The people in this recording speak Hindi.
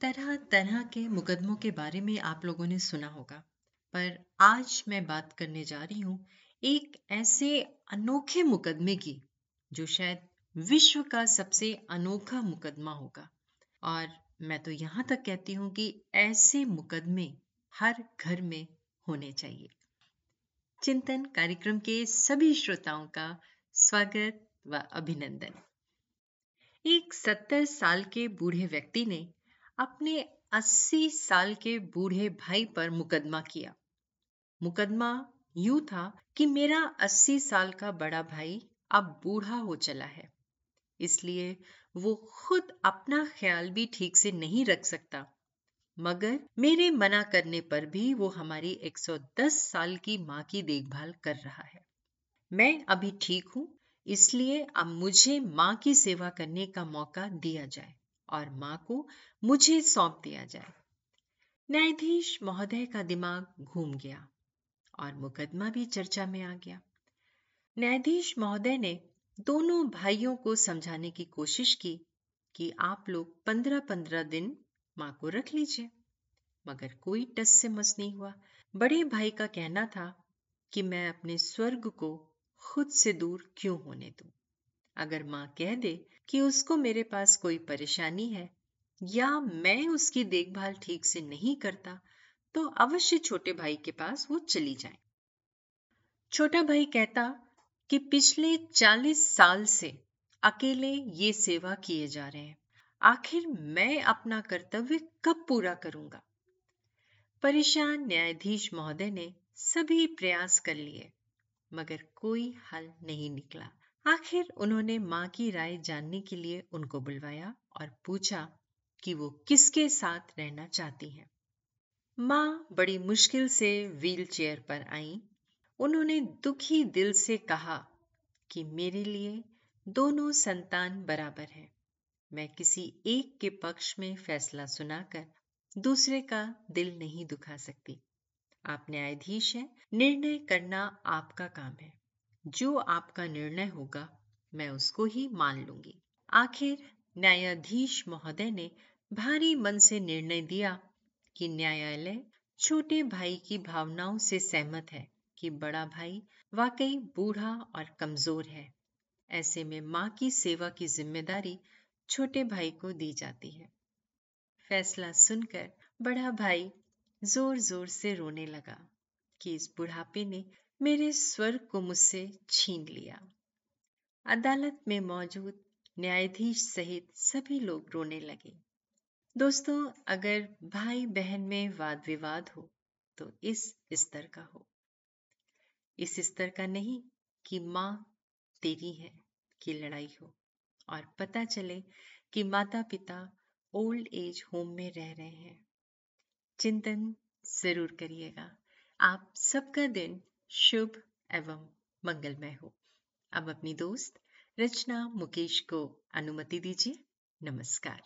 तरह तरह के मुकदमों के बारे में आप लोगों ने सुना होगा। पर आज मैं बात करने जा रही हूँ एक ऐसे अनोखे मुकदमे की, जो शायद विश्व का सबसे अनोखा मुकदमा होगा। और मैं तो यहाँ तक कहती हूँ कि ऐसे मुकदमे हर घर में होने चाहिए। चिंतन कार्यक्रम के सभी श्रोताओं का स्वागत व अभिनंदन। एक सत्तर साल के बूढ़े व्यक्ति ने अपने 80 साल के बूढ़े भाई पर मुकदमा किया। मुकदमा यूँ था कि मेरा 80 साल का बड़ा भाई अब बूढ़ा हो चला है। इसलिए वो खुद अपना ख्याल भी ठीक से नहीं रख सकता। मगर मेरे मना करने पर भी वो हमारी 110 साल की माँ की देखभाल कर रहा है। मैं अभी ठीक हूँ, इसलिए अब मुझे माँ की सेवा करने का मौका दिया जाए। और माँ को मुझे सौंप दिया जाए। न्यायाधीश महोदय का दिमाग घूम गया और मुकदमा भी चर्चा में आ गया। न्यायाधीश महोदय ने दोनों भाइयों को समझाने की कोशिश की कि आप लोग पंद्रह पंद्रह दिन माँ को रख लीजिए, मगर कोई टस से मस नहीं हुआ। बड़े भाई का कहना था कि मैं अपने स्वर्ग को खुद से दूर क्यों होने दूँ? अगर माँ कह दे कि उसको मेरे पास कोई परेशानी है या मैं उसकी देखभाल ठीक से नहीं करता तो अवश्य छोटे भाई के पास वो चली जाए। छोटा भाई कहता कि पिछले चालीस साल से अकेले ये सेवा किए जा रहे हैं। आखिर मैं अपना कर्तव्य कब पूरा करूँगा? परेशान न्यायाधीश महोदय ने सभी प्रयास कर लिए, मगर कोई हल नहीं निकला। आखिर उन्होंने माँ की राय जानने के लिए उनको बुलवाया और पूछा कि वो किसके साथ रहना चाहती हैं। माँ बड़ी मुश्किल से व्हील चेयर पर आई। उन्होंने दुखी दिल से कहा कि मेरे लिए दोनों संतान बराबर है। मैं किसी एक के पक्ष में फैसला सुनाकर दूसरे का दिल नहीं दुखा सकती। आप न्यायाधीश हैं, निर्णय करना आपका काम है। जो आपका निर्णय होगा, मैं उसको ही मान लूँगी। आखिर न्यायाधीश महोदय ने भारी मन से निर्णय दिया कि न्यायालय छोटे भाई की भावनाओं से सहमत है कि बड़ा भाई वाकई बूढ़ा और कमज़ोर है। ऐसे में माँ की सेवा की ज़िम्मेदारी छोटे भाई को दी जाती है। फैसला सुनकर बड़ा भाई ज़ोर ज़ोर से रोने लगा कि इस बुढ़ापे ने मेरे स्वर्ग को मुझसे छीन लिया। अदालत में मौजूद न्यायाधीश सहित सभी लोग रोने लगे। दोस्तों, अगर भाई बहन में वाद विवाद हो तो इस स्तर का हो। इस स्तर का नहीं कि माँ तेरी है, की लड़ाई हो। और पता चले कि माता पिता ओल्ड एज होम में रह रहे हैं। चिंतन ज़रूर करिएगा। आप सबका दिन शुभ एवं मंगलमय हो। अब अपनी दोस्त रचना मुकेश को अनुमति दीजिए। नमस्कार।